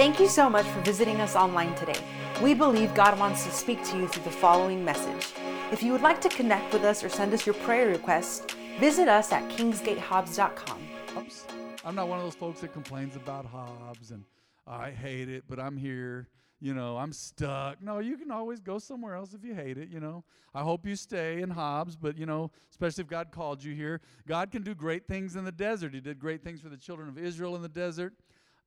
Thank you so much for visiting us online today. We believe God wants to speak to you through the following message. If you would like to connect with us or send us your prayer requests, visit us at kingsgatehobbs.com. I'm not one of those folks that complains about Hobbs and oh, I hate it, but I'm here. You know, I'm stuck. No, you can always go somewhere else if you hate it, you know. I hope you stay in Hobbs, but you know, especially if God called you here. God can do great things in the desert. He did great things for the children of Israel in the desert.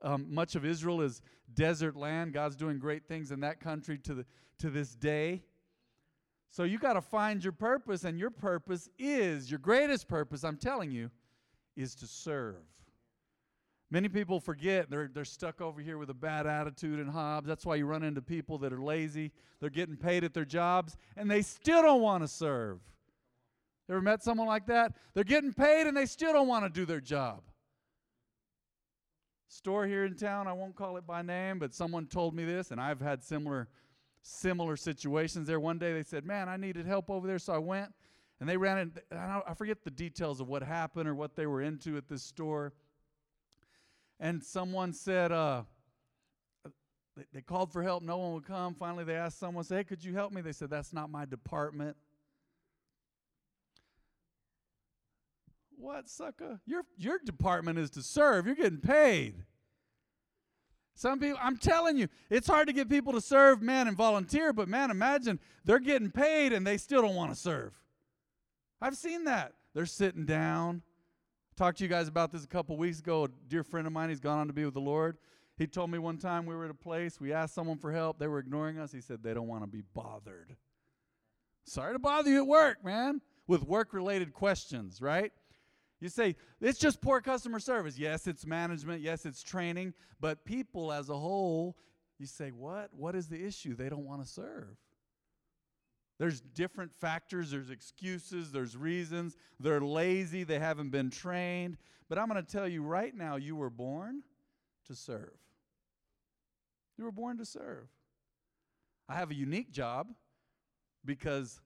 Um, much of Israel is desert land. God's doing great things in that country to, the, to this day. So you got to find your purpose, and your purpose is, your greatest purpose, I'm telling you, is to serve. Many people forget they're, they're stuck over here with a bad attitude and Hobbs. That's why you run into people that are lazy. They're getting paid at their jobs and they still don't want to serve. Ever met someone like that? They're getting paid and they still don't want to do their job. Store here in town, I won't call it by name, but someone told me this, and I've had similar similar situations there. One day they said, Man, I needed help over there, so I went and they ran in. I forget the details of what happened or what they were into at this store and someone said, uh, they, they called for help, no one would come. Finally, they asked someone, say, hey, could you help me? They said, that's not my department. What, sucker? Your, your department is to serve. You're getting paid. Some people, I'm telling you, it's hard to get people to serve, man, and volunteer, but man, imagine they're getting paid and they still don't want to serve. I've seen that. They're sitting down, Talked to you guys about this a couple weeks ago. A dear friend of mine, he's gone on to be with the Lord. He told me one time we were at a place, we asked someone for help, they were ignoring us. He said they don't want to be bothered. Sorry to bother you at work, man, with work related questions, right? You say, it's just poor customer service. Yes, it's management. Yes, it's training. But people as a whole, you say, what? What is the issue? They don't want to serve. There's different factors, there's excuses, there's reasons. They're lazy, they haven't been trained. But I'm going to tell you right now, you were born to serve. You were born to serve. I have a unique job because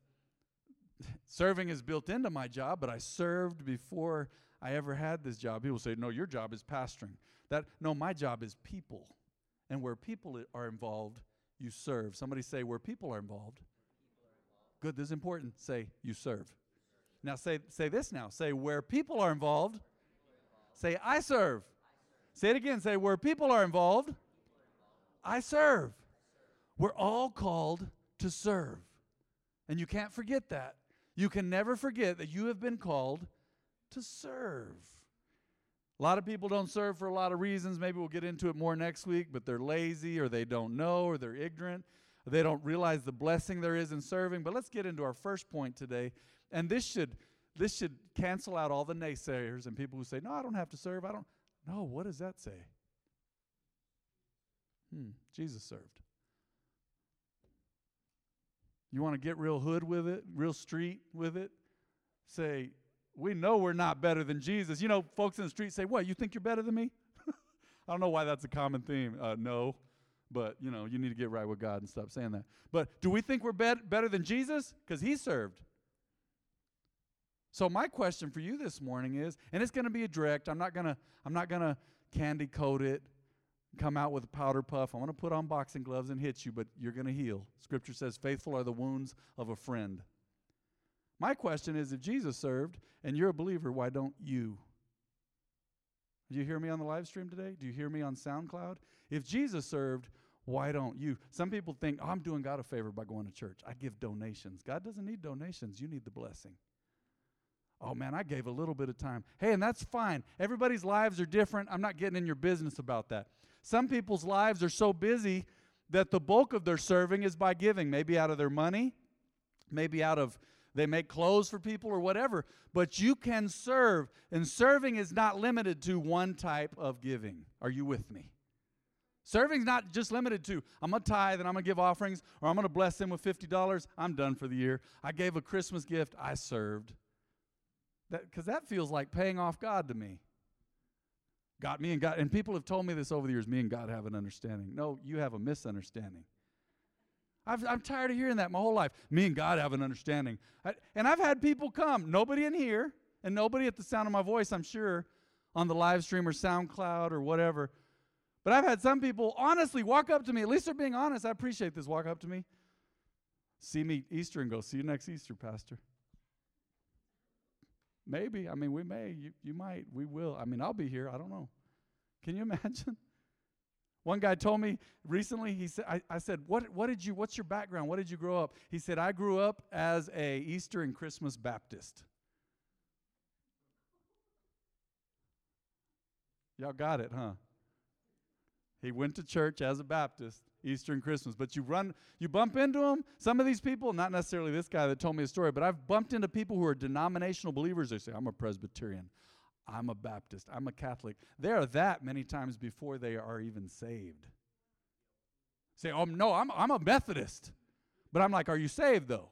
serving is built into my job, but I served before I ever had this job. People say, "No, your job is pastoring." That no, my job is people. And where people are involved, you serve. Somebody say where people are involved, Good, this is important. Say, you serve. Now say, say this now. Say, where people are involved, say, I serve. Say it again. Say, where people are involved, I serve. We're all called to serve. And you can't forget that. You can never forget that you have been called to serve. A lot of people don't serve for a lot of reasons. Maybe we'll get into it more next week, but they're lazy or they don't know or they're ignorant. Or They don't realize the blessing there is in serving. But let's get into our first point today. And this should this should cancel out all the naysayers and people who say, "No, I don't have to serve. I don't." No, what does that say? Hmm, Jesus served. You want to get real hood with it, real street with it? Say, we know we're not better than Jesus. You know, folks in the street say, What, you think you're better than me? I don't know why that's a common theme. Uh, no. But, you know, you need to get right with God and stop saying that. But do we think we're bet- better than Jesus? Because he served. So my question for you this morning is, and it's going to be a direct. I'm not going to I'm not going to candy coat it, come out with a powder puff. I'm going to put on boxing gloves and hit you, but you're going to heal. Scripture says, "Faithful are the wounds of a friend." My question is, if Jesus served and you're a believer, why don't you? Do you hear me on the live stream today? Do you hear me on SoundCloud? If Jesus served, why don't you? Some people think, oh, I'm doing God a favor by going to church. I give donations. God doesn't need donations, you need the blessing. Oh man, I gave a little bit of time. Hey, and that's fine. Everybody's lives are different. I'm not getting in your business about that. Some people's lives are so busy that the bulk of their serving is by giving, maybe out of their money, maybe out of they make clothes for people or whatever. But you can serve, and serving is not limited to one type of giving. Are you with me? Serving's not just limited to I'm gonna tithe and I'm gonna give offerings or I'm gonna bless them with fifty dollars. I'm done for the year. I gave a Christmas gift. I served. Because that feels like paying off God to me. Got me and God, and people have told me this over the years. Me and God have an understanding. No, you have a misunderstanding. i am tired of hearing that my whole life. Me and God have an understanding. I, and I've had people come, nobody in here, and nobody at the sound of my voice, I'm sure, on the live stream or SoundCloud or whatever But I've had some people honestly walk up to me, at least they're being honest. I appreciate this. Walk up to me, see me Easter, and go, See you next Easter, Pastor. Maybe. I mean, we may. You, you might. We will. I mean, I'll be here. I don't know. Can you imagine? One guy told me recently, he said, I, I said, what, what did you, what's your background? What did you grow up? He said, I grew up as a Easter and Christmas Baptist. Y'all got it, huh? He went to church as a Baptist, Easter and Christmas. But you run, you bump into them. Some of these people, not necessarily this guy that told me a story, but I've bumped into people who are denominational believers. They say, I'm a Presbyterian, I'm a Baptist, I'm a Catholic. They are that many times before they are even saved. Say, oh no, I'm I'm a Methodist. But I'm like, are you saved though?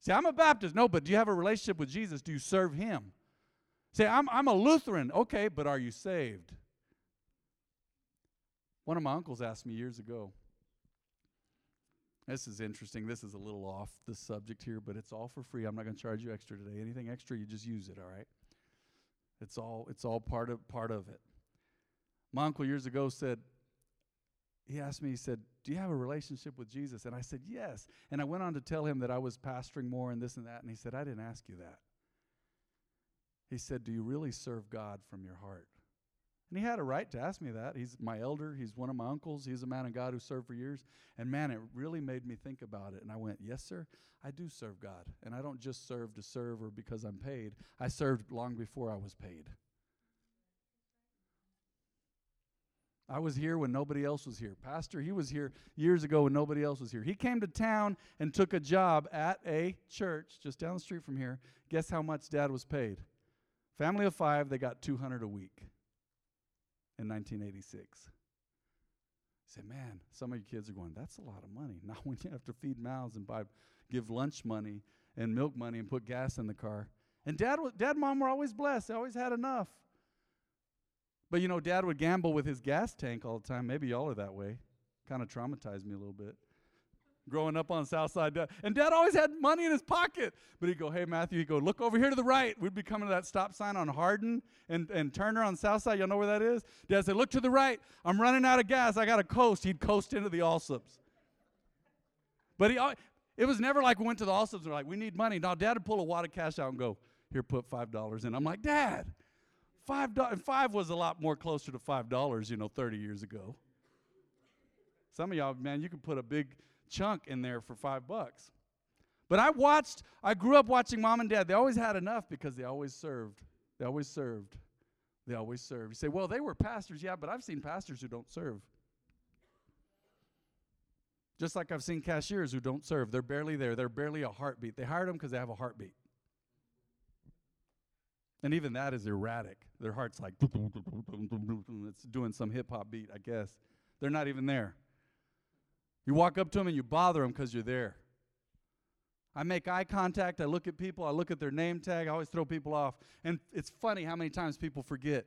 Say, I'm a Baptist. No, but do you have a relationship with Jesus? Do you serve him? Say, I'm, I'm a Lutheran. Okay, but are you saved? One of my uncles asked me years ago. This is interesting. This is a little off the subject here, but it's all for free. I'm not going to charge you extra today. Anything extra, you just use it, all right? It's all it's all part of part of it. My uncle years ago said he asked me he said, "Do you have a relationship with Jesus?" And I said, "Yes." And I went on to tell him that I was pastoring more and this and that, and he said, "I didn't ask you that." He said, Do you really serve God from your heart? And he had a right to ask me that. He's my elder, he's one of my uncles, he's a man of God who served for years. And man, it really made me think about it. And I went, Yes, sir, I do serve God. And I don't just serve to serve or because I'm paid, I served long before I was paid. I was here when nobody else was here. Pastor, he was here years ago when nobody else was here. He came to town and took a job at a church just down the street from here. Guess how much dad was paid? Family of five, they got 200 a week in 1986. Say, man, some of you kids are going, that's a lot of money. Now when you have to feed mouths and buy, give lunch money and milk money and put gas in the car. And dad, dad and mom were always blessed. They always had enough. But you know, dad would gamble with his gas tank all the time. Maybe y'all are that way. Kind of traumatized me a little bit growing up on South Side. And dad always had money in his pocket. But he'd go, hey, Matthew, he'd go, look over here to the right. We'd be coming to that stop sign on Hardin and, and Turner on South Side. Y'all know where that is? Dad said, look to the right. I'm running out of gas. I got to coast. He'd coast into the Allsups. But he, it was never like we went to the Allsups and we're like, we need money. Now, dad would pull a wad of cash out and go, here, put $5 in. I'm like, Dad, five dollars. Five was a lot more closer to $5, you know, 30 years ago. Some of y'all, man, you can put a big chunk in there for five bucks. But I watched, I grew up watching mom and dad. They always had enough because they always served. They always served. They always served. You say, well, they were pastors. Yeah, but I've seen pastors who don't serve. Just like I've seen cashiers who don't serve. They're barely there. They're barely a heartbeat. They hired them because they have a heartbeat. And even that is erratic. Their heart's like, it's doing some hip hop beat, I guess. They're not even there. You walk up to them and you bother them because you're there. I make eye contact. I look at people. I look at their name tag. I always throw people off. And it's funny how many times people forget.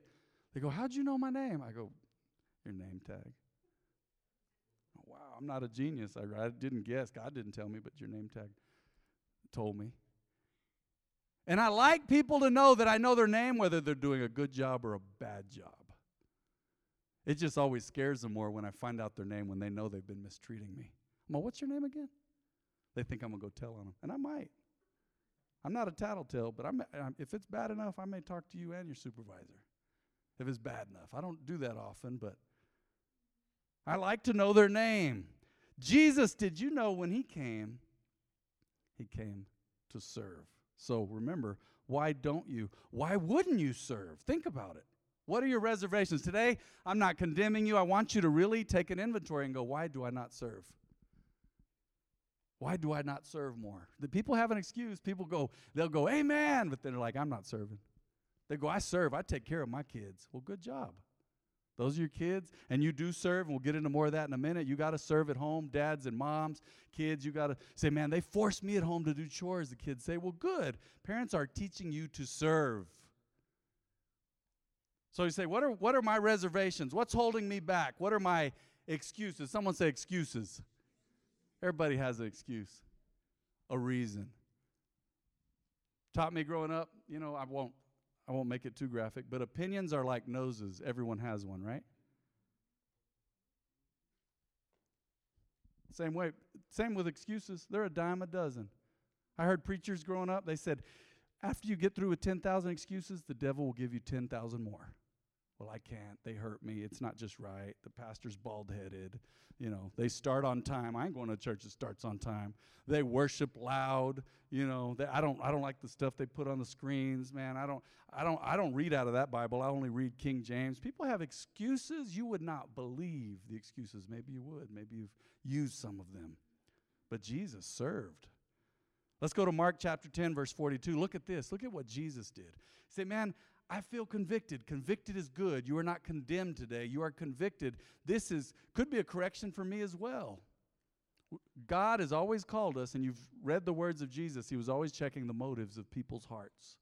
They go, How'd you know my name? I go, Your name tag. Wow, I'm not a genius. I, I didn't guess. God didn't tell me, but your name tag told me. And I like people to know that I know their name, whether they're doing a good job or a bad job. It just always scares them more when I find out their name when they know they've been mistreating me. I'm like, what's your name again? They think I'm going to go tell on them. And I might. I'm not a tattletale, but I'm, I'm, if it's bad enough, I may talk to you and your supervisor. If it's bad enough. I don't do that often, but I like to know their name. Jesus, did you know when he came, he came to serve. So remember, why don't you? Why wouldn't you serve? Think about it. What are your reservations? Today, I'm not condemning you. I want you to really take an inventory and go, why do I not serve? Why do I not serve more? The people have an excuse. People go, they'll go, amen, but then they're like, I'm not serving. They go, I serve, I take care of my kids. Well, good job. Those are your kids, and you do serve, and we'll get into more of that in a minute. You got to serve at home, dads and moms, kids. You got to say, man, they force me at home to do chores. The kids say, well, good. Parents are teaching you to serve. So you say, what are, what are my reservations? What's holding me back? What are my excuses? Someone say excuses. Everybody has an excuse, a reason. Taught me growing up, you know, I won't, I won't make it too graphic, but opinions are like noses. Everyone has one, right? Same way, same with excuses. They're a dime a dozen. I heard preachers growing up, they said, after you get through with 10,000 excuses, the devil will give you 10,000 more. Well, I can't. They hurt me. It's not just right. The pastor's bald headed. You know, they start on time. I ain't going to church that starts on time. They worship loud. You know, they, I don't. I don't like the stuff they put on the screens, man. I don't. I don't. I don't read out of that Bible. I only read King James. People have excuses. You would not believe the excuses. Maybe you would. Maybe you've used some of them. But Jesus served. Let's go to Mark chapter 10, verse 42. Look at this. Look at what Jesus did. Say, man, I feel convicted. Convicted is good. You are not condemned today. You are convicted. This is could be a correction for me as well. God has always called us, and you've read the words of Jesus. He was always checking the motives of people's hearts.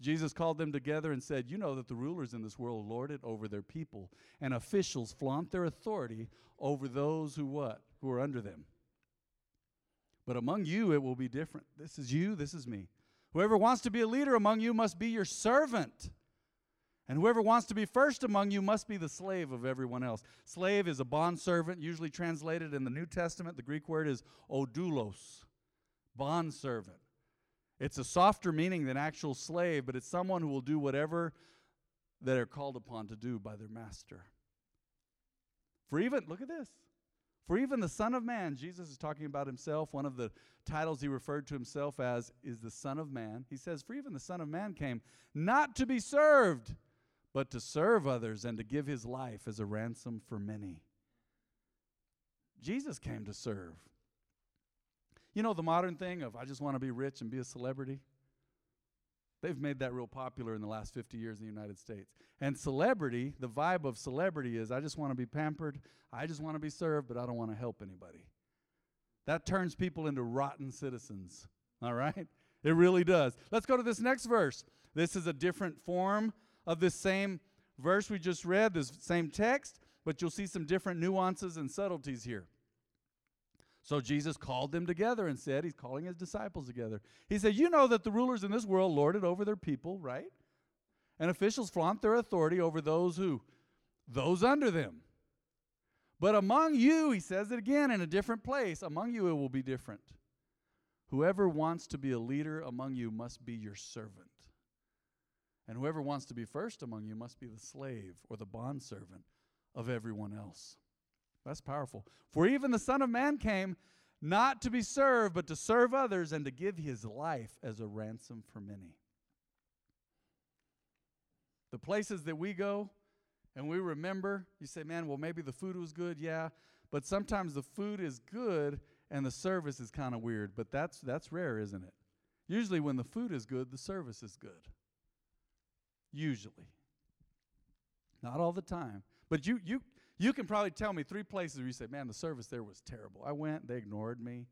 Jesus called them together and said, You know that the rulers in this world lord it over their people, and officials flaunt their authority over those who what? Who are under them. But among you it will be different. This is you, this is me. Whoever wants to be a leader among you must be your servant. And whoever wants to be first among you must be the slave of everyone else. Slave is a bondservant, usually translated in the New Testament. The Greek word is doulos, bondservant. It's a softer meaning than actual slave, but it's someone who will do whatever they are called upon to do by their master. For even, look at this. For even the Son of Man, Jesus is talking about himself. One of the titles he referred to himself as is the Son of Man. He says, For even the Son of Man came not to be served, but to serve others and to give his life as a ransom for many. Jesus came to serve. You know the modern thing of I just want to be rich and be a celebrity? They've made that real popular in the last 50 years in the United States. And celebrity, the vibe of celebrity is I just want to be pampered, I just want to be served, but I don't want to help anybody. That turns people into rotten citizens. All right? It really does. Let's go to this next verse. This is a different form of this same verse we just read, this same text, but you'll see some different nuances and subtleties here. So Jesus called them together and said, He's calling his disciples together. He said, You know that the rulers in this world lord it over their people, right? And officials flaunt their authority over those who? Those under them. But among you, he says it again in a different place, among you it will be different. Whoever wants to be a leader among you must be your servant. And whoever wants to be first among you must be the slave or the bondservant of everyone else. That's powerful. For even the Son of Man came not to be served, but to serve others and to give his life as a ransom for many. The places that we go and we remember, you say, man, well, maybe the food was good, yeah, but sometimes the food is good and the service is kind of weird, but that's, that's rare, isn't it? Usually, when the food is good, the service is good. Usually. Not all the time. But you, you, you can probably tell me three places where you say, man, the service there was terrible. I went, they ignored me.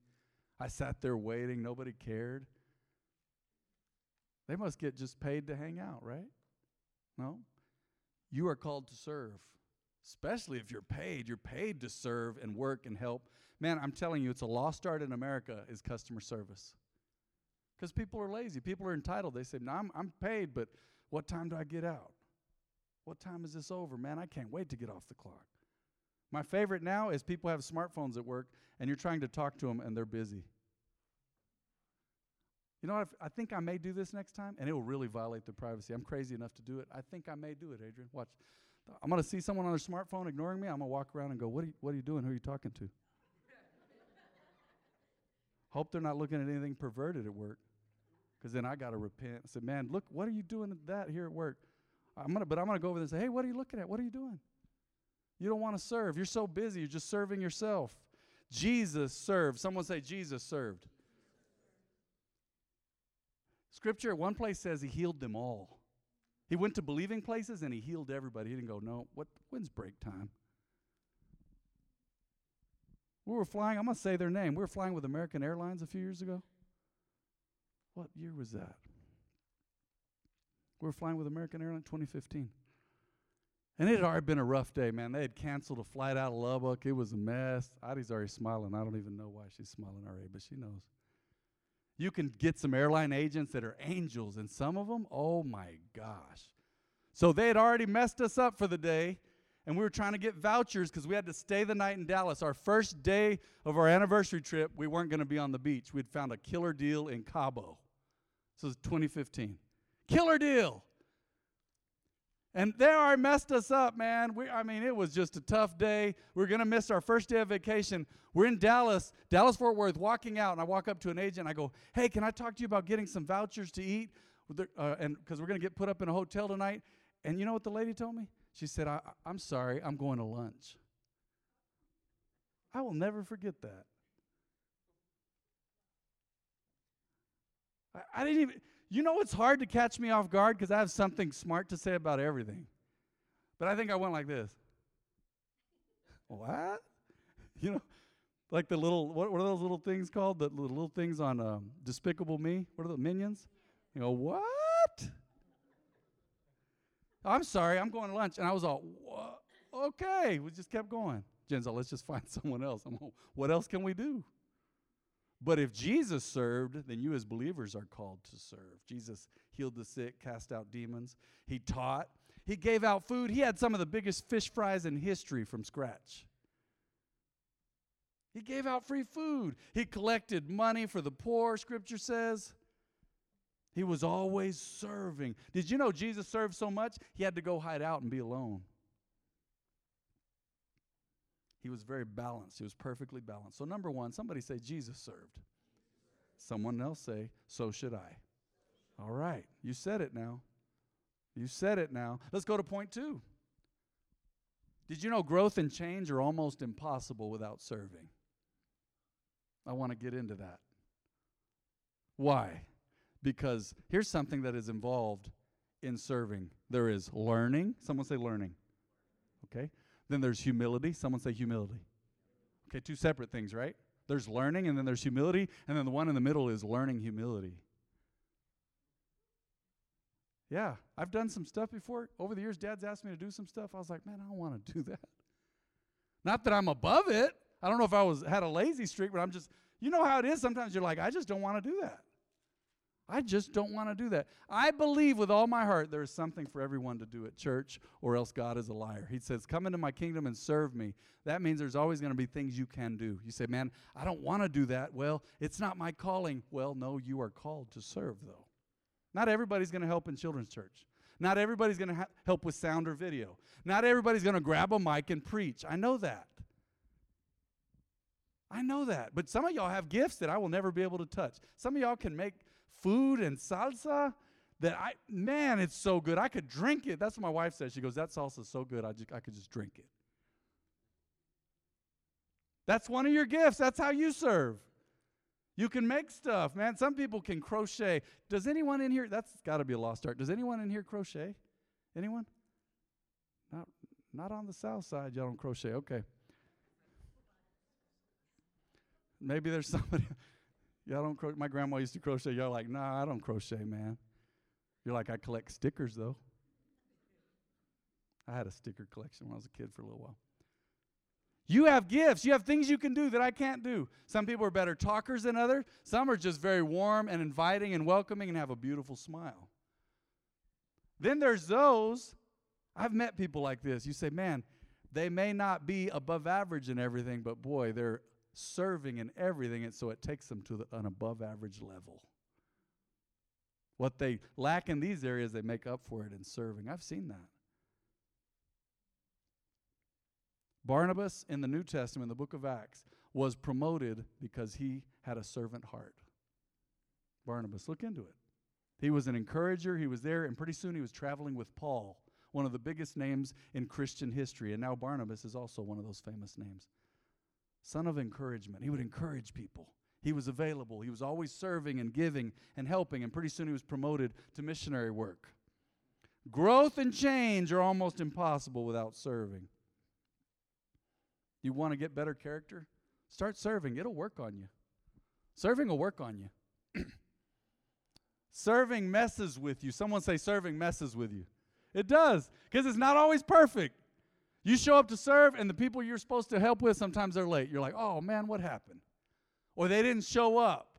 I sat there waiting, nobody cared. They must get just paid to hang out, right? No? You are called to serve, especially if you're paid. You're paid to serve and work and help. Man, I'm telling you, it's a lost art in America is customer service. Because people are lazy. People are entitled. They say, no, I'm, I'm paid, but what time do I get out? What time is this over? Man, I can't wait to get off the clock. My favorite now is people have smartphones at work and you're trying to talk to them and they're busy. You know what? I think I may do this next time and it will really violate their privacy. I'm crazy enough to do it. I think I may do it, Adrian. Watch. I'm going to see someone on their smartphone ignoring me. I'm going to walk around and go, what are, you, what are you doing? Who are you talking to? Hope they're not looking at anything perverted at work. Because then I got to repent. I said, man, look, what are you doing that here at work? I'm gonna, but I'm going to go over there and say, hey, what are you looking at? What are you doing? You don't want to serve. You're so busy. You're just serving yourself. Jesus served. Someone say, Jesus served. Scripture at one place says he healed them all. He went to believing places and he healed everybody. He didn't go, no, what, when's break time? We were flying, I'm to say their name. We were flying with American Airlines a few years ago. What year was that? We were flying with American Airlines 2015. And it had already been a rough day, man. They had canceled a flight out of Lubbock. It was a mess. Audie's already smiling. I don't even know why she's smiling already, but she knows. You can get some airline agents that are angels, and some of them, oh my gosh. So they had already messed us up for the day, and we were trying to get vouchers because we had to stay the night in Dallas. Our first day of our anniversary trip, we weren't going to be on the beach. We'd found a killer deal in Cabo. This was 2015. Killer deal. And there I messed us up, man. We, I mean, it was just a tough day. We are going to miss our first day of vacation. We're in Dallas, Dallas Fort Worth, walking out, and I walk up to an agent. I go, "Hey, can I talk to you about getting some vouchers to eat? Uh, and because we're going to get put up in a hotel tonight." And you know what the lady told me? She said, I, I'm sorry, I'm going to lunch. I will never forget that. I, I didn't even, you know, it's hard to catch me off guard because I have something smart to say about everything. But I think I went like this. what? You know, like the little, what, what are those little things called? The little things on um, Despicable Me? What are the minions? You go, what? I'm sorry, I'm going to lunch. And I was all, okay. We just kept going. Jen's all, let's just find someone else. I'm all, what else can we do? But if Jesus served, then you as believers are called to serve. Jesus healed the sick, cast out demons. He taught. He gave out food. He had some of the biggest fish fries in history from scratch. He gave out free food. He collected money for the poor, scripture says. He was always serving. Did you know Jesus served so much, he had to go hide out and be alone? He was very balanced. He was perfectly balanced. So, number one, somebody say, Jesus served. Someone else say, so should I. All right, you said it now. You said it now. Let's go to point two. Did you know growth and change are almost impossible without serving? I want to get into that. Why? because here's something that is involved in serving there is learning. Someone say learning. Okay? Then there's humility. Someone say humility. Okay, two separate things, right? There's learning and then there's humility, and then the one in the middle is learning humility. Yeah, I've done some stuff before. Over the years, Dad's asked me to do some stuff. I was like, man, I don't want to do that. Not that I'm above it. I don't know if I was had a lazy streak, but I'm just, you know how it is. Sometimes you're like, I just don't want to do that. I just don't want to do that. I believe with all my heart there is something for everyone to do at church, or else God is a liar. He says, Come into my kingdom and serve me. That means there's always going to be things you can do. You say, Man, I don't want to do that. Well, it's not my calling. Well, no, you are called to serve, though. Not everybody's going to help in children's church. Not everybody's going to ha- help with sound or video. Not everybody's going to grab a mic and preach. I know that. I know that. But some of y'all have gifts that I will never be able to touch. Some of y'all can make food and salsa that I, man, it's so good. I could drink it. That's what my wife says. She goes, that salsa is so good, I, just, I could just drink it. That's one of your gifts. That's how you serve. You can make stuff, man. Some people can crochet. Does anyone in here, that's got to be a lost art. Does anyone in here crochet? Anyone? Not, not on the south side, y'all don't crochet. Okay. Maybe there's somebody. Y'all don't crochet. My grandma used to crochet. Y'all like, nah, I don't crochet, man. You're like, I collect stickers, though. I had a sticker collection when I was a kid for a little while. You have gifts. You have things you can do that I can't do. Some people are better talkers than others. Some are just very warm and inviting and welcoming and have a beautiful smile. Then there's those, I've met people like this. You say, man, they may not be above average in everything, but boy, they're serving and everything, and so it takes them to the, an above average level. What they lack in these areas, they make up for it in serving. I've seen that. Barnabas in the New Testament, the book of Acts, was promoted because he had a servant heart. Barnabas, look into it. He was an encourager, he was there, and pretty soon he was traveling with Paul, one of the biggest names in Christian history. And now Barnabas is also one of those famous names son of encouragement. He would encourage people. He was available. He was always serving and giving and helping, and pretty soon he was promoted to missionary work. Growth and change are almost impossible without serving. You want to get better character? Start serving. It'll work on you. Serving will work on you. serving messes with you. Someone say, serving messes with you. It does, because it's not always perfect. You show up to serve, and the people you're supposed to help with, sometimes they're late. You're like, oh man, what happened? Or they didn't show up.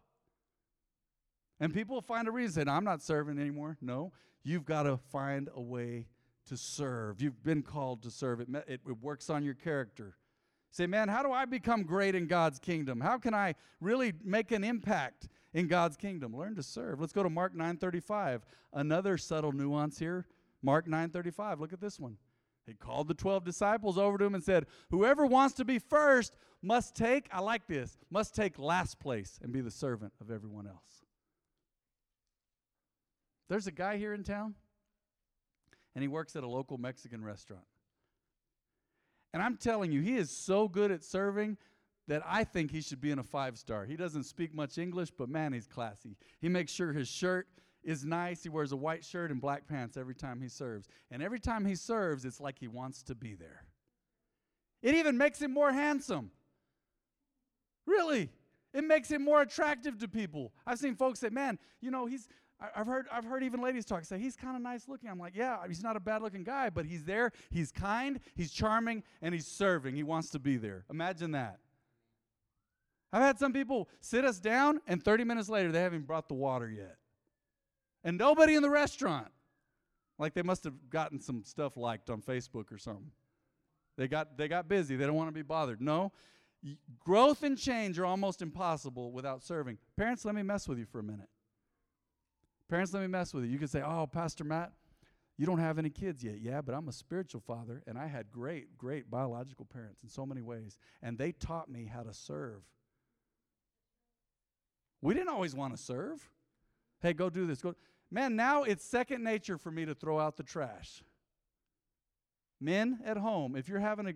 And people find a reason. I'm not serving anymore. No, you've got to find a way to serve. You've been called to serve. It, it, it works on your character. Say, man, how do I become great in God's kingdom? How can I really make an impact in God's kingdom? Learn to serve. Let's go to Mark 9:35. Another subtle nuance here. Mark 9:35. Look at this one. He called the 12 disciples over to him and said, "Whoever wants to be first must take, I like this, must take last place and be the servant of everyone else." There's a guy here in town and he works at a local Mexican restaurant. And I'm telling you, he is so good at serving that I think he should be in a five star. He doesn't speak much English, but man, he's classy. He makes sure his shirt is nice. He wears a white shirt and black pants every time he serves. And every time he serves, it's like he wants to be there. It even makes him more handsome. Really. It makes him more attractive to people. I've seen folks say, man, you know, he's I've heard, I've heard even ladies talk, say, he's kind of nice looking. I'm like, yeah, he's not a bad looking guy, but he's there, he's kind, he's charming, and he's serving. He wants to be there. Imagine that. I've had some people sit us down, and 30 minutes later, they haven't brought the water yet. And nobody in the restaurant. Like they must have gotten some stuff liked on Facebook or something. They got, they got busy. They don't want to be bothered. No, growth and change are almost impossible without serving. Parents, let me mess with you for a minute. Parents, let me mess with you. You can say, Oh, Pastor Matt, you don't have any kids yet. Yeah, but I'm a spiritual father, and I had great, great biological parents in so many ways, and they taught me how to serve. We didn't always want to serve. Hey, go do this. Go. Man, now it's second nature for me to throw out the trash. Men at home, if you're having to,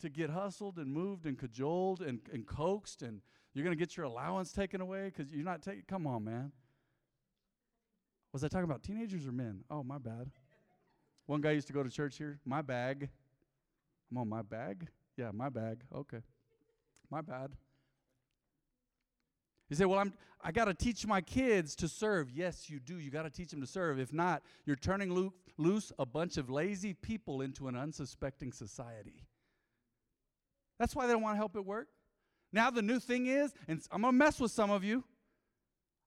to get hustled and moved and cajoled and, and coaxed and you're going to get your allowance taken away because you're not taking, come on, man. Was I talking about teenagers or men? Oh, my bad. One guy used to go to church here. My bag. I'm on my bag? Yeah, my bag. Okay. My bad. You say, well, I'm, I got to teach my kids to serve. Yes, you do. You got to teach them to serve. If not, you're turning lo- loose a bunch of lazy people into an unsuspecting society. That's why they don't want to help it work. Now, the new thing is, and I'm to mess with some of you.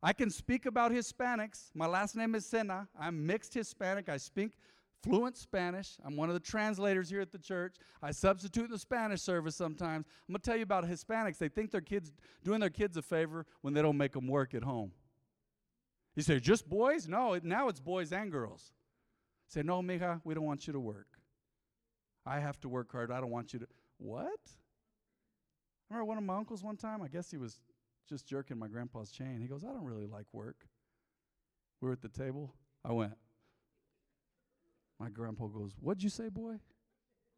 I can speak about Hispanics. My last name is Sena. I'm mixed Hispanic. I speak fluent Spanish. I'm one of the translators here at the church. I substitute in the Spanish service sometimes. I'm going to tell you about Hispanics. They think their kids doing their kids a favor when they don't make them work at home. You say, just boys? No, now it's boys and girls. Say, no, mija, we don't want you to work. I have to work hard. I don't want you to. What? I remember one of my uncles one time, I guess he was just jerking my grandpa's chain. He goes, I don't really like work. We are at the table. I went. My grandpa goes, What'd you say, boy?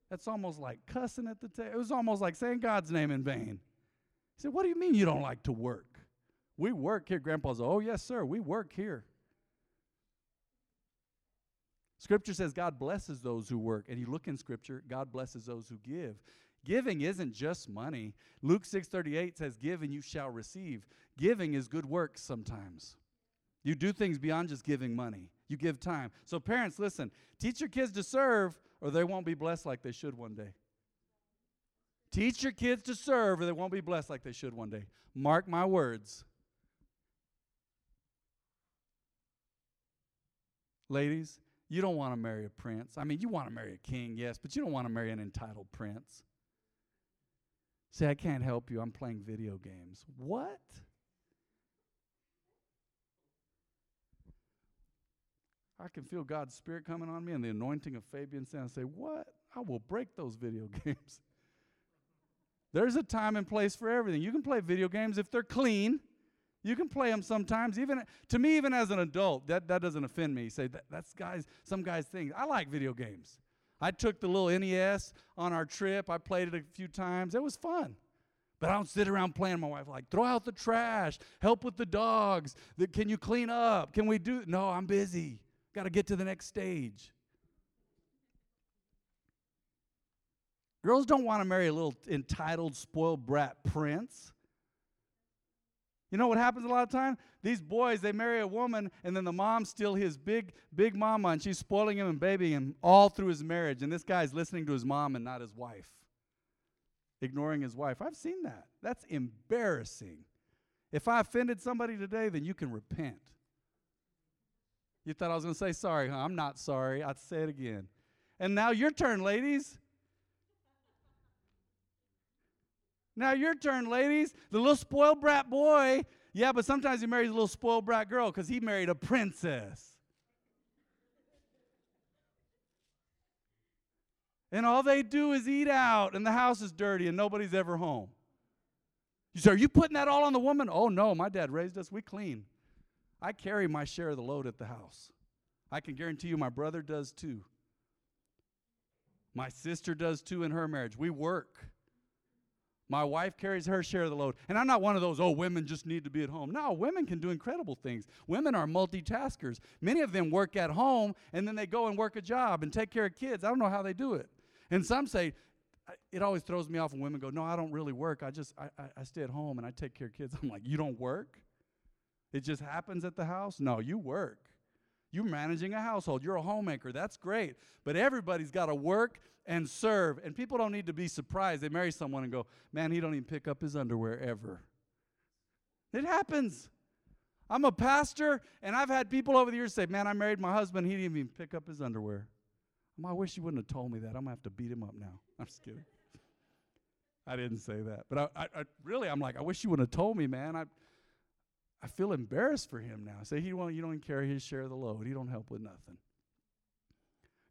That's almost like cussing at the table. It was almost like saying God's name in vain. He said, What do you mean you don't like to work? We work here. Grandpa's, Oh, yes, sir, we work here. Scripture says God blesses those who work. And you look in Scripture, God blesses those who give. Giving isn't just money. Luke 6:38 says give and you shall receive. Giving is good work sometimes. You do things beyond just giving money. You give time. So parents, listen, teach your kids to serve or they won't be blessed like they should one day. Teach your kids to serve or they won't be blessed like they should one day. Mark my words. Ladies, you don't want to marry a prince. I mean, you want to marry a king, yes, but you don't want to marry an entitled prince. Say, I can't help you. I'm playing video games. What? I can feel God's Spirit coming on me and the anointing of Fabian saying, say, What? I will break those video games. There's a time and place for everything. You can play video games if they're clean. You can play them sometimes. Even to me, even as an adult, that, that doesn't offend me. Say that, that's guys, some guys think I like video games. I took the little NES on our trip. I played it a few times. It was fun. But I don't sit around playing. My wife like, throw out the trash, help with the dogs. Can you clean up? Can we do? No, I'm busy. Got to get to the next stage. Girls don't want to marry a little entitled, spoiled brat prince. You know what happens a lot of time? These boys, they marry a woman, and then the mom's still his big, big mama, and she's spoiling him and babying him all through his marriage. And this guy's listening to his mom and not his wife, ignoring his wife. I've seen that. That's embarrassing. If I offended somebody today, then you can repent. You thought I was going to say sorry, huh? I'm not sorry. I'd say it again. And now your turn, ladies. Now your turn, ladies. The little spoiled brat boy. Yeah, but sometimes he marries a little spoiled brat girl because he married a princess. And all they do is eat out, and the house is dirty, and nobody's ever home. You say, Are you putting that all on the woman? Oh, no, my dad raised us. We clean. I carry my share of the load at the house. I can guarantee you my brother does too. My sister does too in her marriage. We work. My wife carries her share of the load. And I'm not one of those, oh, women just need to be at home. No, women can do incredible things. Women are multitaskers. Many of them work at home and then they go and work a job and take care of kids. I don't know how they do it. And some say, it always throws me off when women go, no, I don't really work. I just, I, I, I stay at home and I take care of kids. I'm like, you don't work? It just happens at the house? No, you work. You're managing a household. You're a homemaker. That's great. But everybody's got to work and serve. And people don't need to be surprised. They marry someone and go, man, he don't even pick up his underwear ever. It happens. I'm a pastor, and I've had people over the years say, man, I married my husband. He didn't even pick up his underwear. I wish you wouldn't have told me that. I'm going to have to beat him up now. I'm just kidding. I didn't say that. But I, I, I, really, I'm like, I wish you wouldn't have told me, man. I, I feel embarrassed for him now. Say, he won't, you don't carry his share of the load. He don't help with nothing.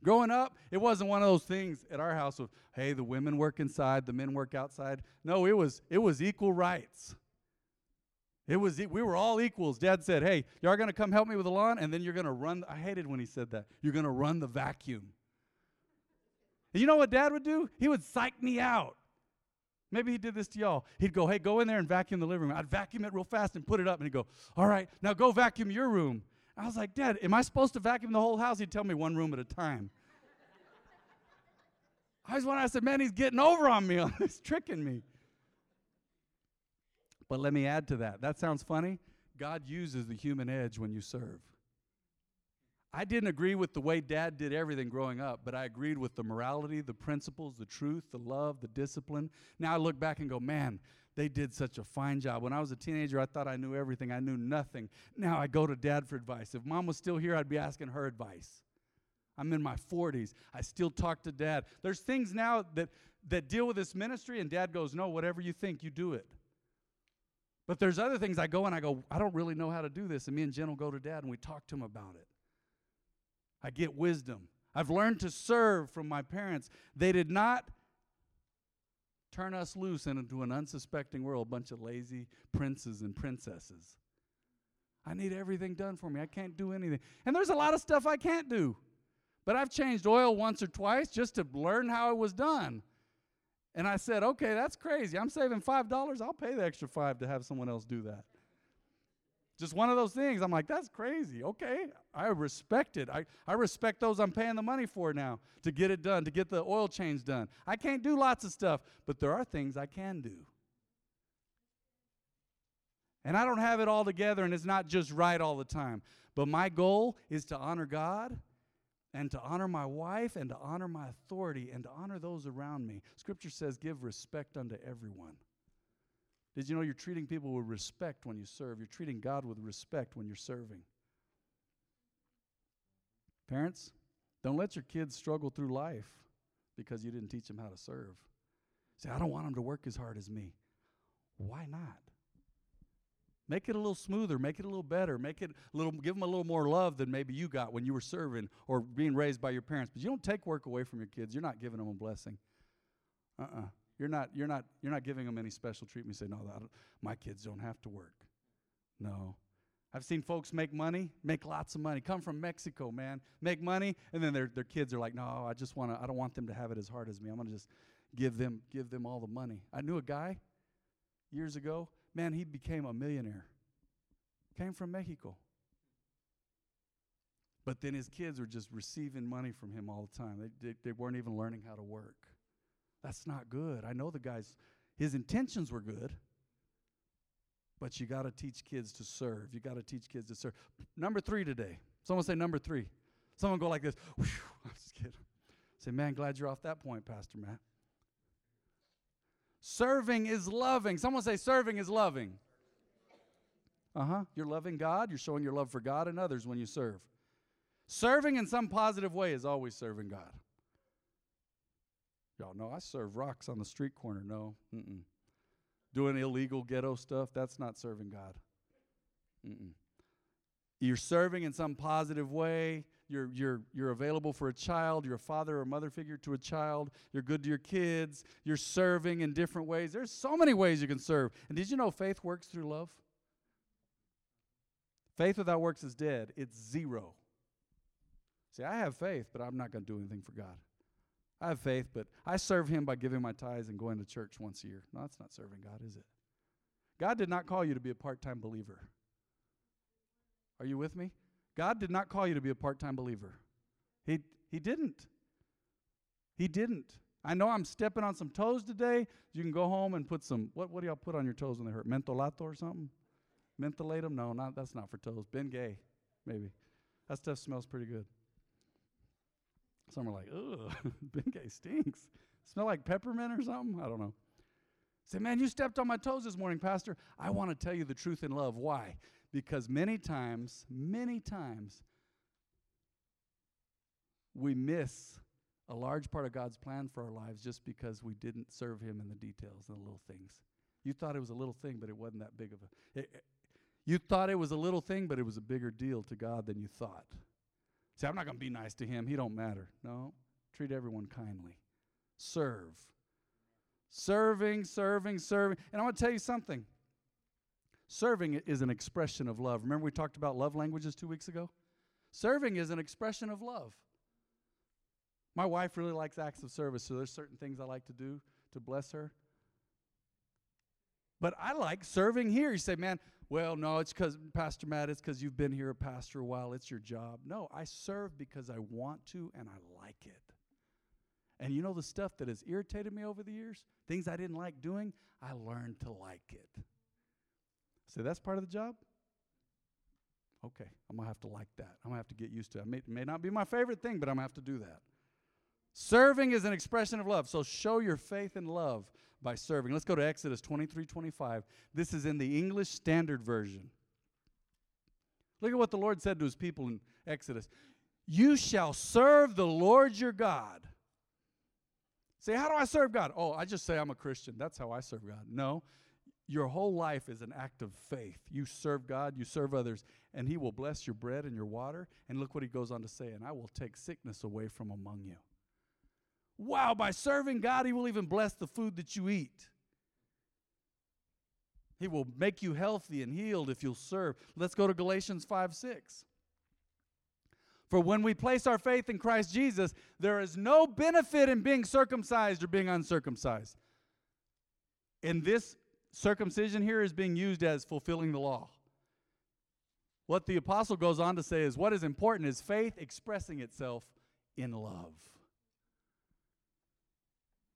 Growing up, it wasn't one of those things at our house of, hey, the women work inside, the men work outside. No, it was it was equal rights. It was we were all equals. Dad said, "Hey, y'all to come help me with the lawn and then you're to run I hated when he said that. You're to run the vacuum." And you know what dad would do? He would psych me out. Maybe he did this to y'all. He'd go, "Hey, go in there and vacuum the living room." I'd vacuum it real fast and put it up and he'd go, "All right, now go vacuum your room." I was like, Dad, am I supposed to vacuum the whole house? He'd tell me one room at a time. I was when I said, man, he's getting over on me. he's tricking me. But let me add to that. That sounds funny. God uses the human edge when you serve. I didn't agree with the way dad did everything growing up, but I agreed with the morality, the principles, the truth, the love, the discipline. Now I look back and go, man, they did such a fine job. When I was a teenager, I thought I knew everything. I knew nothing. Now I go to dad for advice. If mom was still here, I'd be asking her advice. I'm in my 40s. I still talk to dad. There's things now that, that deal with this ministry, and dad goes, No, whatever you think, you do it. But there's other things I go and I go, I don't really know how to do this. And me and Jen will go to dad and we talk to him about it. I get wisdom. I've learned to serve from my parents. They did not turn us loose into an unsuspecting world, a bunch of lazy princes and princesses. I need everything done for me. I can't do anything. And there's a lot of stuff I can't do. But I've changed oil once or twice just to learn how it was done. And I said, okay, that's crazy. I'm saving $5. I'll pay the extra 5 to have someone else do that. Just one of those things. I'm like, that's crazy. Okay. I respect it. I, I respect those I'm paying the money for now to get it done, to get the oil change done. I can't do lots of stuff, but there are things I can do. And I don't have it all together, and it's not just right all the time. But my goal is to honor God and to honor my wife and to honor my authority and to honor those around me. Scripture says, give respect unto everyone. Did you know you're treating people with respect when you serve? You're treating God with respect when you're serving. Parents, don't let your kids struggle through life because you didn't teach them how to serve. Say, I don't want them to work as hard as me. Why not? Make it a little smoother, make it a little better, make it a little give them a little more love than maybe you got when you were serving or being raised by your parents. But you don't take work away from your kids. You're not giving them a blessing. Uh-uh. You're not, you're not, you're not giving them any special treatment. You say, no, my kids don't have to work. No. I've seen folks make money, make lots of money, come from Mexico, man, make money, and then their, their kids are like, no, I just want to, I don't want them to have it as hard as me. I'm going to just give them, give them all the money. I knew a guy years ago, man, he became a millionaire. Came from Mexico. But then his kids were just receiving money from him all the time. They, they, they weren't even learning how to work. That's not good. I know the guy's, his intentions were good, but you got to teach kids to serve. You got to teach kids to serve. Number three today. Someone say number three. Someone go like this. Whew, I'm just kidding. Say, man, glad you're off that point, Pastor Matt. Serving is loving. Someone say, serving is loving. Uh huh. You're loving God. You're showing your love for God and others when you serve. Serving in some positive way is always serving God. Y'all know I serve rocks on the street corner. No. Mm-mm. Doing illegal ghetto stuff, that's not serving God. Mm-mm. You're serving in some positive way. You're, you're, you're available for a child. You're a father or mother figure to a child. You're good to your kids. You're serving in different ways. There's so many ways you can serve. And did you know faith works through love? Faith without works is dead. It's zero. See, I have faith, but I'm not going to do anything for God. I have faith, but I serve Him by giving my tithes and going to church once a year. No, that's not serving God, is it? God did not call you to be a part time believer. Are you with me? God did not call you to be a part time believer. He, he didn't. He didn't. I know I'm stepping on some toes today. You can go home and put some, what, what do y'all put on your toes when they hurt? Mentolato or something? Mentholatum? No, not, that's not for toes. Ben Gay, maybe. That stuff smells pretty good. Some are like, ugh, Bengay stinks. Smell like peppermint or something? I don't know. Say, man, you stepped on my toes this morning, Pastor. I want to tell you the truth in love. Why? Because many times, many times, we miss a large part of God's plan for our lives just because we didn't serve Him in the details and the little things. You thought it was a little thing, but it wasn't that big of a. It, it, you thought it was a little thing, but it was a bigger deal to God than you thought. See, I'm not going to be nice to him. He don't matter. No, treat everyone kindly. Serve. Serving, serving, serving. And I want to tell you something. Serving is an expression of love. Remember we talked about love languages 2 weeks ago? Serving is an expression of love. My wife really likes acts of service, so there's certain things I like to do to bless her. But I like serving here. You say, man, well, no, it's because, Pastor Matt, it's because you've been here a pastor a while. It's your job. No, I serve because I want to and I like it. And you know the stuff that has irritated me over the years? Things I didn't like doing, I learned to like it. So that's part of the job? Okay, I'm going to have to like that. I'm going to have to get used to it. it may, may not be my favorite thing, but I'm going to have to do that. Serving is an expression of love. So show your faith and love by serving. Let's go to Exodus 23 25. This is in the English Standard Version. Look at what the Lord said to his people in Exodus You shall serve the Lord your God. Say, how do I serve God? Oh, I just say I'm a Christian. That's how I serve God. No, your whole life is an act of faith. You serve God, you serve others, and He will bless your bread and your water. And look what He goes on to say, and I will take sickness away from among you. Wow, by serving God, He will even bless the food that you eat. He will make you healthy and healed if you'll serve. Let's go to Galatians 5 6. For when we place our faith in Christ Jesus, there is no benefit in being circumcised or being uncircumcised. And this circumcision here is being used as fulfilling the law. What the apostle goes on to say is what is important is faith expressing itself in love.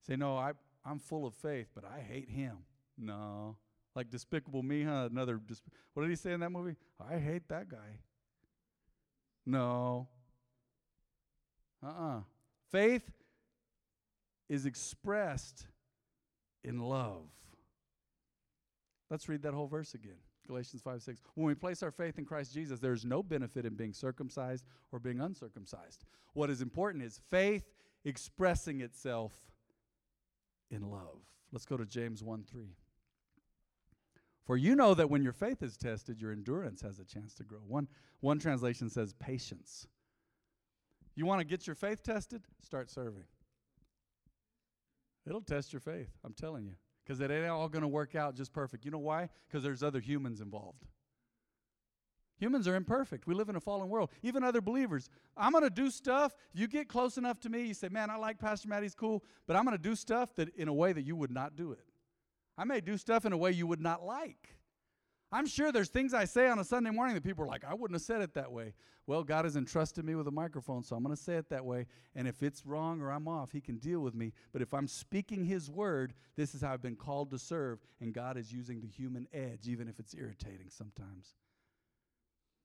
Say, no, I, I'm full of faith, but I hate him. No. Like Despicable Me, huh? Another, what did he say in that movie? I hate that guy. No. Uh uh-uh. uh Faith is expressed in love. Let's read that whole verse again. Galatians 5 6. When we place our faith in Christ Jesus, there is no benefit in being circumcised or being uncircumcised. What is important is faith expressing itself in love. Let's go to James 1 3. For you know that when your faith is tested, your endurance has a chance to grow. One, one translation says patience. You want to get your faith tested? Start serving. It'll test your faith, I'm telling you. Because it ain't all going to work out just perfect. You know why? Because there's other humans involved. Humans are imperfect. We live in a fallen world. Even other believers. I'm going to do stuff. You get close enough to me, you say, Man, I like Pastor Matt, he's cool, but I'm going to do stuff that in a way that you would not do it. I may do stuff in a way you would not like. I'm sure there's things I say on a Sunday morning that people are like, I wouldn't have said it that way. Well, God has entrusted me with a microphone, so I'm going to say it that way. And if it's wrong or I'm off, He can deal with me. But if I'm speaking His word, this is how I've been called to serve. And God is using the human edge, even if it's irritating sometimes.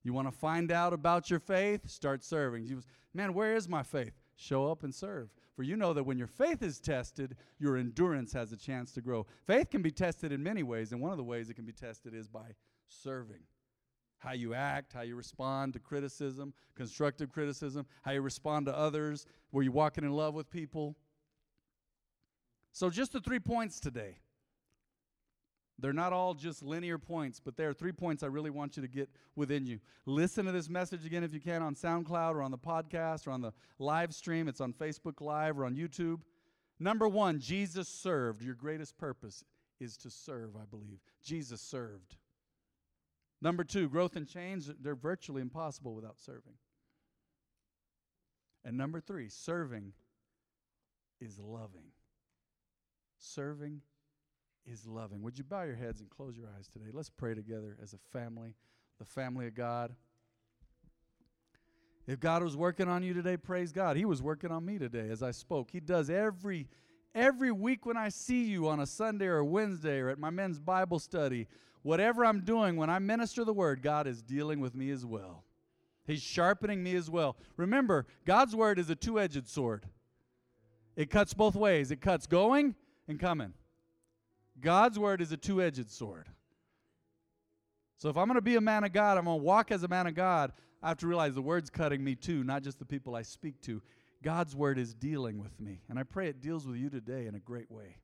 You want to find out about your faith? Start serving. You, man, where is my faith? Show up and serve. For you know that when your faith is tested, your endurance has a chance to grow. Faith can be tested in many ways, and one of the ways it can be tested is by serving. How you act, how you respond to criticism, constructive criticism, how you respond to others, were you walking in love with people? So, just the three points today. They're not all just linear points, but there are three points I really want you to get within you. Listen to this message again if you can on SoundCloud or on the podcast or on the live stream. It's on Facebook Live or on YouTube. Number one, Jesus served. Your greatest purpose is to serve, I believe. Jesus served. Number two, growth and change, they're virtually impossible without serving. And number three, serving is loving. Serving is loving. Would you bow your heads and close your eyes today? Let's pray together as a family, the family of God. If God was working on you today, praise God. He was working on me today as I spoke. He does every every week when I see you on a Sunday or Wednesday or at my men's Bible study. Whatever I'm doing when I minister the word, God is dealing with me as well. He's sharpening me as well. Remember, God's word is a two-edged sword. It cuts both ways. It cuts going and coming. God's word is a two edged sword. So if I'm going to be a man of God, I'm going to walk as a man of God, I have to realize the word's cutting me too, not just the people I speak to. God's word is dealing with me. And I pray it deals with you today in a great way.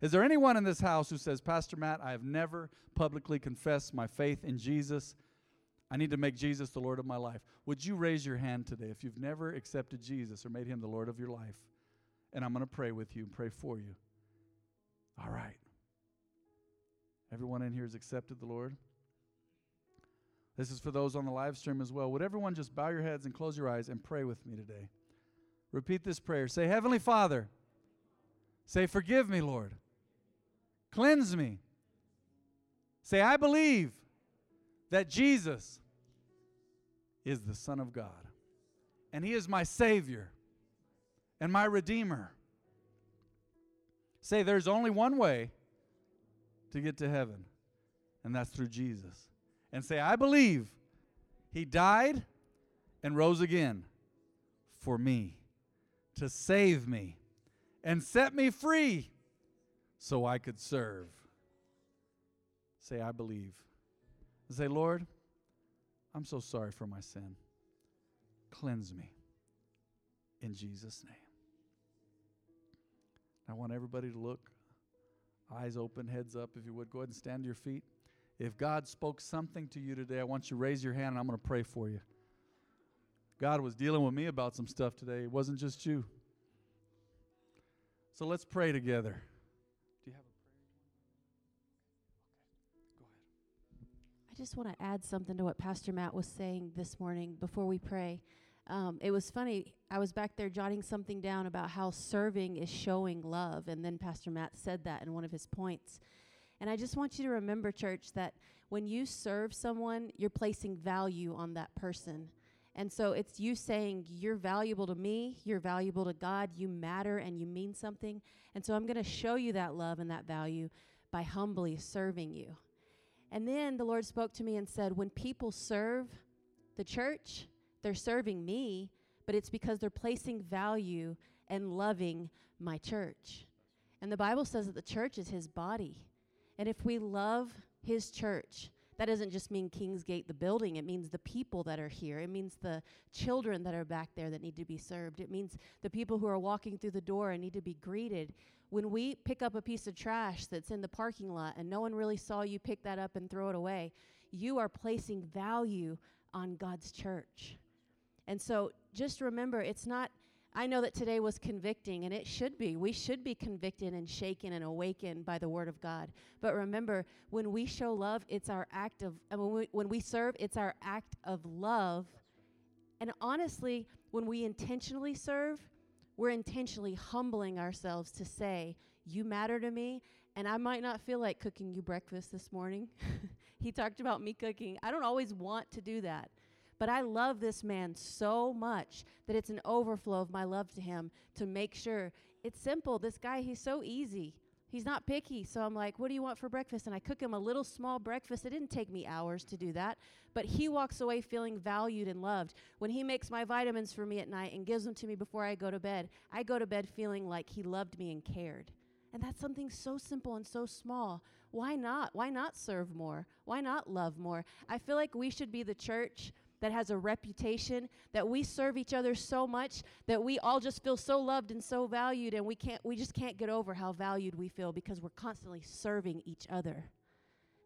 Is there anyone in this house who says, Pastor Matt, I have never publicly confessed my faith in Jesus? I need to make Jesus the Lord of my life. Would you raise your hand today if you've never accepted Jesus or made him the Lord of your life? And I'm going to pray with you and pray for you. All right. Everyone in here has accepted the Lord? This is for those on the live stream as well. Would everyone just bow your heads and close your eyes and pray with me today? Repeat this prayer. Say, Heavenly Father, say, Forgive me, Lord. Cleanse me. Say, I believe that Jesus is the Son of God, and He is my Savior and my Redeemer. Say, there's only one way to get to heaven, and that's through Jesus. And say, I believe he died and rose again for me, to save me, and set me free so I could serve. Say, I believe. Say, Lord, I'm so sorry for my sin. Cleanse me in Jesus' name. I want everybody to look, eyes open, heads up, if you would. Go ahead and stand to your feet. If God spoke something to you today, I want you to raise your hand and I'm going to pray for you. God was dealing with me about some stuff today. It wasn't just you. So let's pray together. Do you have a prayer? Okay, Go ahead. I just want to add something to what Pastor Matt was saying this morning before we pray. Um, it was funny. I was back there jotting something down about how serving is showing love, and then Pastor Matt said that in one of his points. And I just want you to remember, church, that when you serve someone, you're placing value on that person. And so it's you saying, You're valuable to me, you're valuable to God, you matter, and you mean something. And so I'm going to show you that love and that value by humbly serving you. And then the Lord spoke to me and said, When people serve the church, they're serving me, but it's because they're placing value and loving my church. And the Bible says that the church is his body. And if we love his church, that doesn't just mean Kingsgate, the building. It means the people that are here. It means the children that are back there that need to be served. It means the people who are walking through the door and need to be greeted. When we pick up a piece of trash that's in the parking lot and no one really saw you pick that up and throw it away, you are placing value on God's church. And so just remember, it's not, I know that today was convicting, and it should be. We should be convicted and shaken and awakened by the Word of God. But remember, when we show love, it's our act of, and when we, when we serve, it's our act of love. And honestly, when we intentionally serve, we're intentionally humbling ourselves to say, You matter to me, and I might not feel like cooking you breakfast this morning. he talked about me cooking. I don't always want to do that. But I love this man so much that it's an overflow of my love to him to make sure it's simple. This guy, he's so easy. He's not picky. So I'm like, what do you want for breakfast? And I cook him a little small breakfast. It didn't take me hours to do that. But he walks away feeling valued and loved. When he makes my vitamins for me at night and gives them to me before I go to bed, I go to bed feeling like he loved me and cared. And that's something so simple and so small. Why not? Why not serve more? Why not love more? I feel like we should be the church that has a reputation, that we serve each other so much that we all just feel so loved and so valued and we can't we just can't get over how valued we feel because we're constantly serving each other.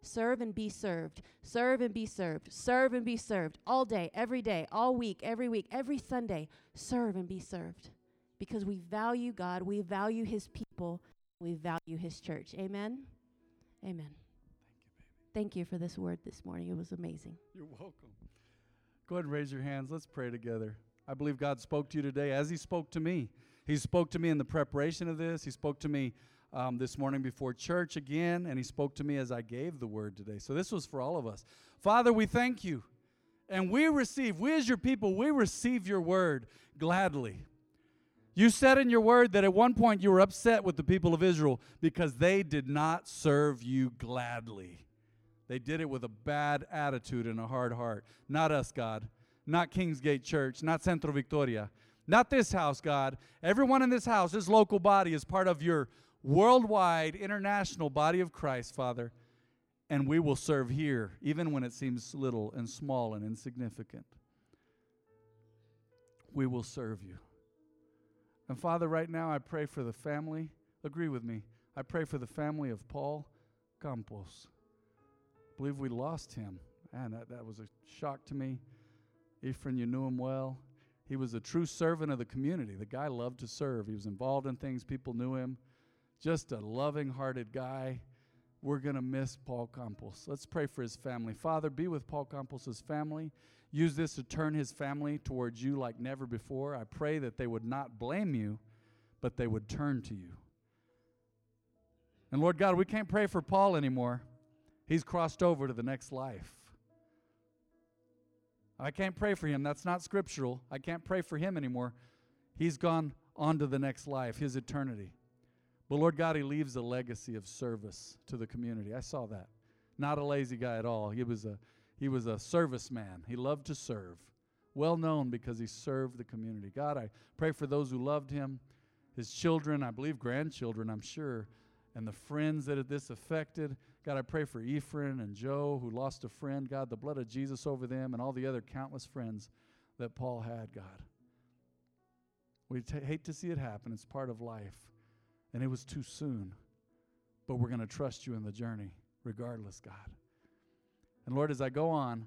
Serve and be served. Serve and be served. Serve and be served. All day, every day, all week, every week, every Sunday. Serve and be served. Because we value God, we value His people, we value His church. Amen. Amen. Thank you baby. Thank you for this word this morning. It was amazing. You're welcome. Go ahead and raise your hands. Let's pray together. I believe God spoke to you today as He spoke to me. He spoke to me in the preparation of this. He spoke to me um, this morning before church again, and He spoke to me as I gave the word today. So this was for all of us. Father, we thank you. And we receive, we as your people, we receive your word gladly. You said in your word that at one point you were upset with the people of Israel because they did not serve you gladly. They did it with a bad attitude and a hard heart. Not us, God. Not Kingsgate Church. Not Centro Victoria. Not this house, God. Everyone in this house, this local body, is part of your worldwide, international body of Christ, Father. And we will serve here, even when it seems little and small and insignificant. We will serve you. And Father, right now I pray for the family. Agree with me. I pray for the family of Paul Campos believe we lost him. Man, that, that was a shock to me. Ephraim, you knew him well. He was a true servant of the community. The guy loved to serve. He was involved in things, people knew him. Just a loving hearted guy. We're going to miss Paul Campos. Let's pray for his family. Father, be with Paul Campos' family. Use this to turn his family towards you like never before. I pray that they would not blame you, but they would turn to you. And Lord God, we can't pray for Paul anymore. He's crossed over to the next life. I can't pray for him. That's not scriptural. I can't pray for him anymore. He's gone on to the next life, his eternity. But Lord God, he leaves a legacy of service to the community. I saw that. Not a lazy guy at all. He was a he was a serviceman. He loved to serve. Well known because he served the community. God, I pray for those who loved him, his children, I believe grandchildren, I'm sure, and the friends that this affected. God, I pray for Ephraim and Joe who lost a friend. God, the blood of Jesus over them and all the other countless friends that Paul had, God. We t- hate to see it happen. It's part of life. And it was too soon. But we're going to trust you in the journey, regardless, God. And Lord, as I go on,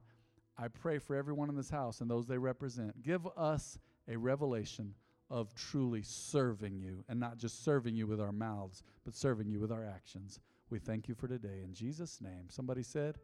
I pray for everyone in this house and those they represent. Give us a revelation of truly serving you and not just serving you with our mouths, but serving you with our actions. We thank you for today. In Jesus' name. Somebody said,